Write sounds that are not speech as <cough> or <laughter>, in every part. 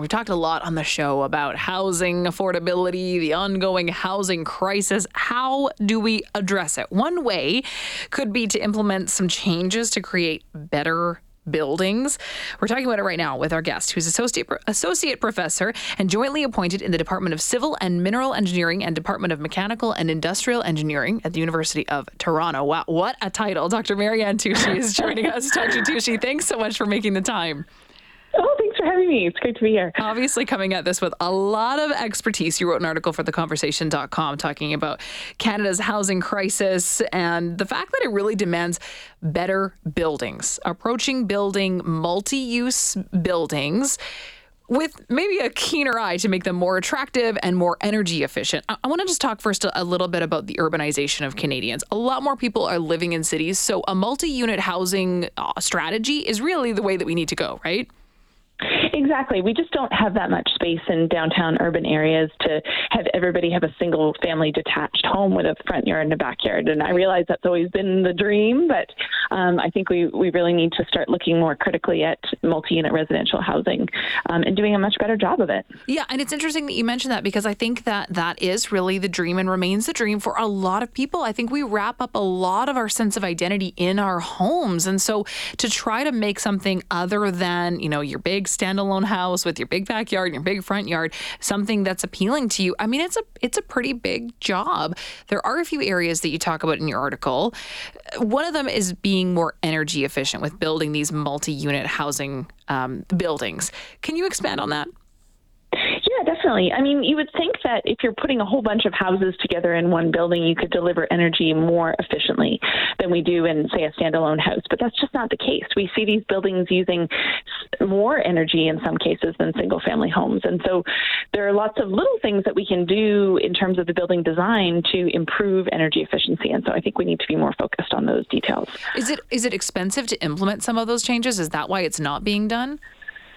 We've talked a lot on the show about housing affordability, the ongoing housing crisis. How do we address it? One way could be to implement some changes to create better buildings. We're talking about it right now with our guest, who's associate associate professor and jointly appointed in the Department of Civil and Mineral Engineering and Department of Mechanical and Industrial Engineering at the University of Toronto. Wow, what a title! Dr. Marianne Touchie is joining us. Dr. Touchie, thanks so much for making the time. For having me. It's great to be here. Obviously, coming at this with a lot of expertise. You wrote an article for theconversation.com talking about Canada's housing crisis and the fact that it really demands better buildings, approaching building multi use buildings with maybe a keener eye to make them more attractive and more energy efficient. I, I want to just talk first a, a, little bit about the urbanization of Canadians. A lot more people are living in cities, so a multi unit housing uh, strategy is really the way that we need to go, right? Exactly. We just don't have that much space in downtown urban areas to have everybody have a single family detached home with a front yard and a backyard. And I realize that's always been the dream, but um, I think we, we really need to start looking more critically at multi unit residential housing um, and doing a much better job of it. Yeah. And it's interesting that you mentioned that because I think that that is really the dream and remains the dream for a lot of people. I think we wrap up a lot of our sense of identity in our homes. And so to try to make something other than, you know, your big standalone house with your big backyard and your big front yard something that's appealing to you. I mean, it's a it's a pretty big job. There are a few areas that you talk about in your article. One of them is being more energy efficient with building these multi-unit housing um, buildings. Can you expand on that? Definitely. I mean, you would think that if you're putting a whole bunch of houses together in one building, you could deliver energy more efficiently than we do in, say, a standalone house. But that's just not the case. We see these buildings using more energy in some cases than single family homes. And so there are lots of little things that we can do in terms of the building design to improve energy efficiency. And so I think we need to be more focused on those details. Is it is it expensive to implement some of those changes? Is that why it's not being done?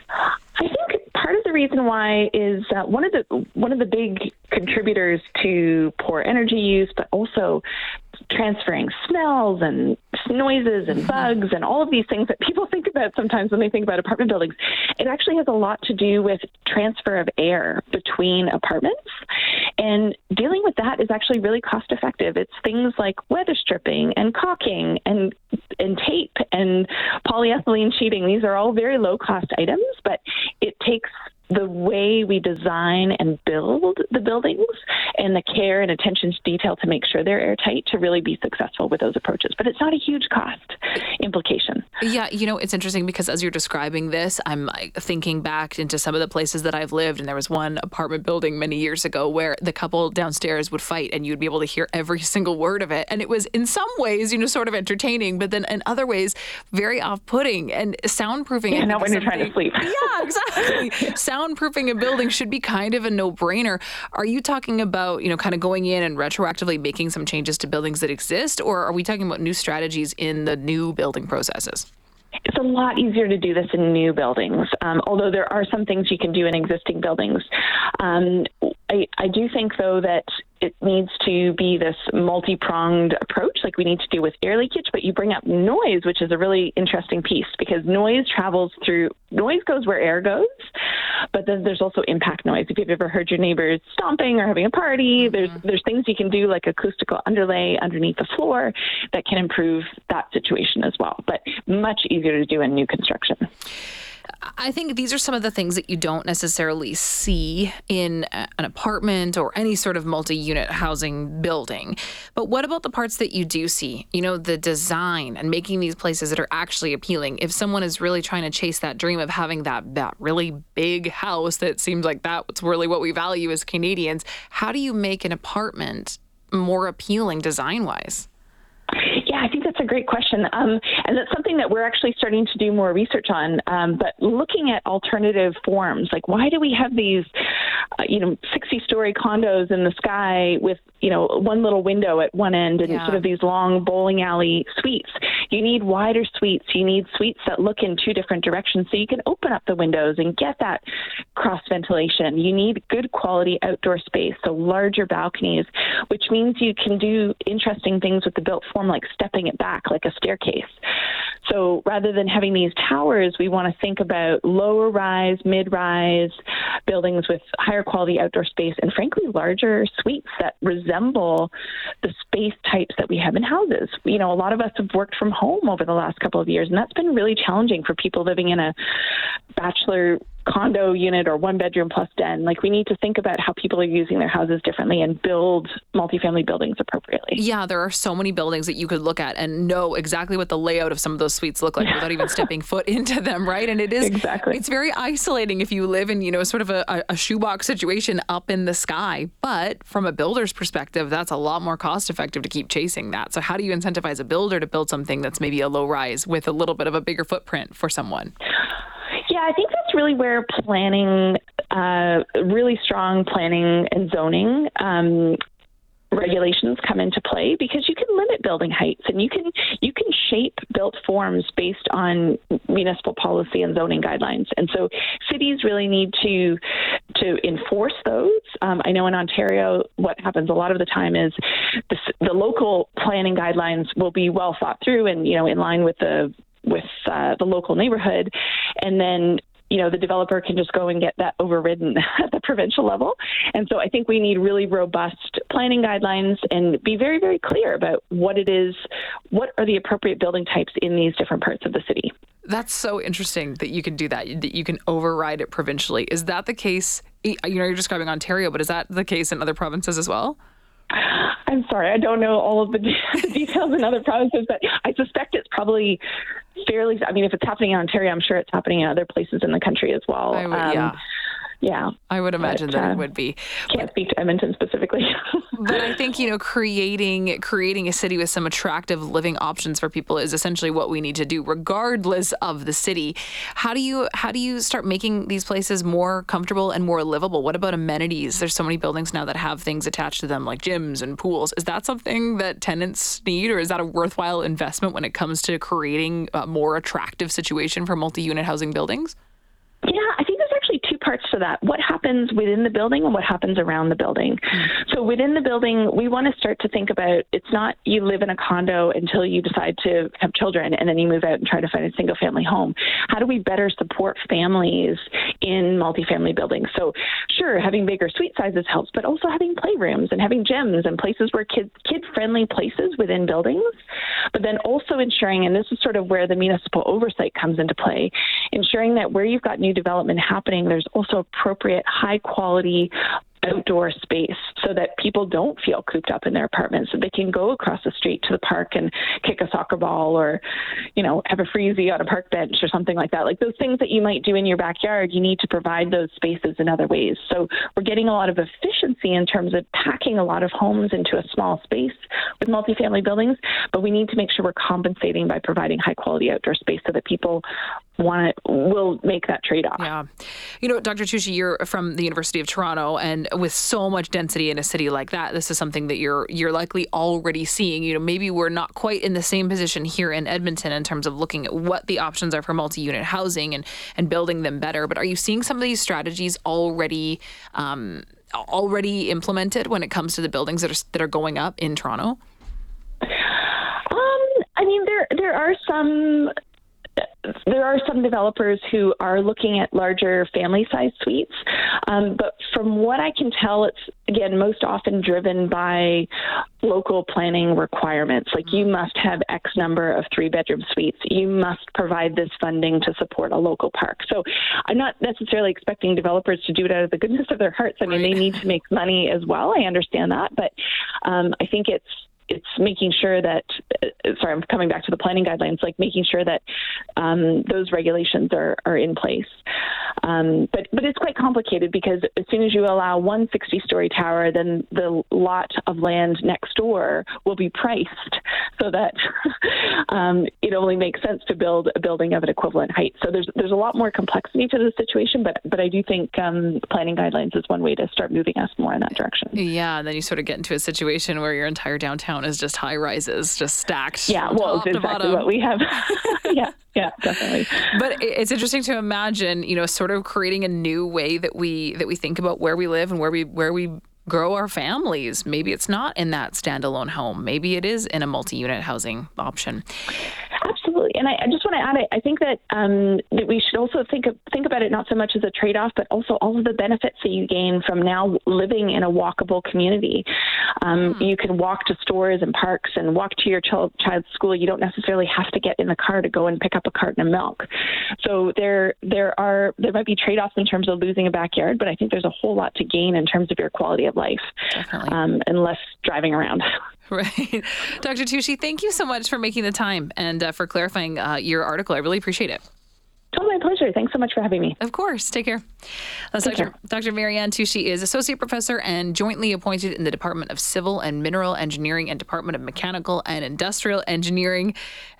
I think part of the reason why is uh, one of the one of the big contributors to poor energy use, but also transferring smells and noises and mm-hmm. bugs and all of these things that people <laughs> think about sometimes when they think about apartment buildings. It actually has a lot to do with transfer of air between apartments. And dealing with that is actually really cost effective. It's things like weather stripping and caulking and and tape and polyethylene sheeting. These are all very low cost items, but it takes the way we design and build the buildings and the care and attention to detail to make sure they're airtight to really be successful with those approaches. But it's not a huge cost implication. Yeah, you know, it's interesting because as you're describing this, I'm like thinking back into some of the places that I've lived, and there was one apartment building many years ago where the couple downstairs would fight, and you'd be able to hear every <laughs> single word of it, and it was in some ways, you know, sort of entertaining, but then in other ways, very off-putting and soundproofing. Yeah, not when you're trying to sleep. Yeah, exactly. <laughs> soundproofing a building should be kind of a no-brainer. Are you talking about, you know, kind of going in and retroactively making some changes to buildings that exist, or are we talking about new strategies in the new building processes? It's a lot easier to do this in new buildings, um, although there are some things you can do in existing buildings. Um, I, I do think, though, that it needs to be this multi pronged approach, like we need to do with air leakage. But you bring up noise, which is a really interesting piece because noise travels through, noise goes where air goes. But then there's also impact noise. If you've ever heard your neighbors stomping or having a party, mm-hmm. there's there's things you can do like acoustical underlay underneath the floor that can improve that situation as well. But much easier to do in new construction. I think these are some of the things that you don't necessarily see in an apartment or any sort of multi unit housing building. But what about the parts that you do see? You know, the design and making these places that are actually appealing. If someone is really trying to chase that dream of having that, that really big house that seems like that's really what we value as Canadians, how do you make an apartment more appealing design wise? Yeah, I think that's a great question. Um, and that's something that we're actually starting to do more research on. Um, but looking at alternative forms, like why do we have these, uh, you know, 60 story condos in the sky with, you know, one little window at one end and yeah. sort of these long bowling alley suites? You need wider suites. You need suites that look in two different directions so you can open up the windows and get that cross ventilation. You need good quality outdoor space, so larger balconies, which means you can do interesting things with the built form, like stepping it back like a staircase. So rather than having these towers, we want to think about lower rise, mid rise buildings with higher quality outdoor space and frankly larger suites that resemble the space types that we have in houses. You know, a lot of us have worked from home over the last couple of years, and that's been really challenging for people living in a bachelor condo unit or one bedroom plus den. Like we need to think about how people are using their houses differently and build multifamily buildings appropriately. Yeah, there are so many buildings that you could look at and know exactly what the layout of some of those suites look like yeah. without even <laughs> stepping foot into them, right? And it is exactly it's very isolating if you live in, you know, sort of a, a shoebox situation up in the sky. But from a builder's perspective, that's a lot more cost effective to keep chasing that. So how do you incentivize a builder to build something that's maybe a low rise with a little bit of a bigger footprint for someone? Yeah, I think really where planning, uh, really strong planning and zoning um, regulations come into play because you can limit building heights and you can you can shape built forms based on municipal policy and zoning guidelines. And so cities really need to to enforce those. Um, I know in Ontario what happens a lot of the time is the, the local planning guidelines will be well thought through and you know in line with the with uh, the local neighborhood, and then you know the developer can just go and get that overridden <laughs> at the provincial level. And so I think we need really robust planning guidelines and be very very clear about what it is, what are the appropriate building types in these different parts of the city. That's so interesting that you can do that. That you can override it provincially. Is that the case? You know, you're describing Ontario, but is that the case in other provinces as well? I'm sorry, I don't know all of the <laughs> details in other provinces, but I suspect it's probably fairly. I mean, if it's happening in Ontario, I'm sure it's happening in other places in the country as well. Would, um, yeah. Yeah. I would imagine but, that uh, it would be. Can't but, speak to Edmonton specifically. <laughs> but I think, you know, creating creating a city with some attractive living options for people is essentially what we need to do regardless of the city. How do you how do you start making these places more comfortable and more livable? What about amenities? There's so many buildings now that have things attached to them like gyms and pools. Is that something that tenants need or is that a worthwhile investment when it comes to creating a more attractive situation for multi-unit housing buildings? Yeah, I think parts to that. What happens within the building and what happens around the building. Mm. So within the building, we want to start to think about it's not you live in a condo until you decide to have children and then you move out and try to find a single family home. How do we better support families in multifamily buildings? So sure, having bigger suite sizes helps, but also having playrooms and having gyms and places where kids kid friendly places within buildings. But then also ensuring, and this is sort of where the municipal oversight comes into play, ensuring that where you've got new development happening, there's also appropriate high quality outdoor space so that people don't feel cooped up in their apartments. So they can go across the street to the park and kick a soccer ball or, you know, have a freezy on a park bench or something like that. Like those things that you might do in your backyard, you need to provide those spaces in other ways. So we're getting a lot of efficiency in terms of packing a lot of homes into a small space with multifamily buildings, but we need to make sure we're compensating by providing high quality outdoor space so that people want to will make that trade off. Yeah. You know, Dr. Touchie, you're from the University of Toronto and with so much density in a city like that, this is something that you're you're likely already seeing. You know, maybe we're not quite in the same position here in Edmonton in terms of looking at what the options are for multi-unit housing and and building them better. But are you seeing some of these strategies already um, already implemented when it comes to the buildings that are that are going up in Toronto? Um, I mean, there there are some there are some developers who are looking at larger family size suites, um, but from what I can tell, it's again most often driven by local planning requirements. Like you must have X number of three bedroom suites, you must provide this funding to support a local park. So I'm not necessarily expecting developers to do it out of the goodness of their hearts. I mean, right. they need to make money as well. I understand that, but um, I think it's it's making sure that uh, sorry i'm coming back to the planning guidelines like making sure that um, those regulations are, are in place. Um, but but it's quite complicated because as soon as you allow one 60 story tower then the lot of land next door will be priced so that <laughs> um, it only makes sense to build a building of an equivalent height. So there's there's a lot more complexity to the situation but but I do think um, planning guidelines is one way to start moving us more in that direction. Yeah and then you sort of get into a situation where your entire downtown downtown is just high rises, just stacked. Yeah, well, top to exactly bottom. what we have. <laughs> <laughs> yeah, yeah, definitely. But it's interesting to imagine, you know, sort of creating a new way that we that we think about where we live and where we where we grow our families. Maybe it's not in that standalone home. Maybe it is in a multi-unit housing option. And I, I just want to add, I, I think that um, that we should also think of, think about it not so much as a trade off, but also all of the benefits that you gain from now living in a walkable community. Um, You can walk to stores and parks and walk to your child, child's school. You don't necessarily have to get in the car to go and pick up a carton of milk. So there there are there might be trade offs in terms of losing a backyard, but I think there's a whole lot to gain in terms of your quality of life, um, and less driving around. <laughs> <laughs> Right. Dr. Touchie, thank you so much for making the time and uh, for clarifying uh, your article. I really appreciate it. Oh, my pleasure. Thanks so much for having me. Of course. Take care. That's Take Dr. care. Dr. Marianne Touchie is associate professor and jointly appointed in the Department of Civil and Mineral Engineering and Department of Mechanical and Industrial Engineering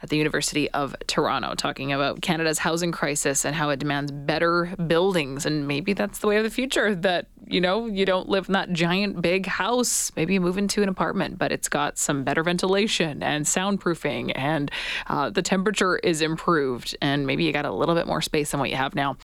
at the University of Toronto, talking about Canada's housing crisis and how it demands better buildings. And maybe that's the way of the future that, you know, you don't live in that giant big house. Maybe you move into an apartment, but it's got some better ventilation and soundproofing and uh, the temperature is improved. And maybe you got a little bit more space than what you have now.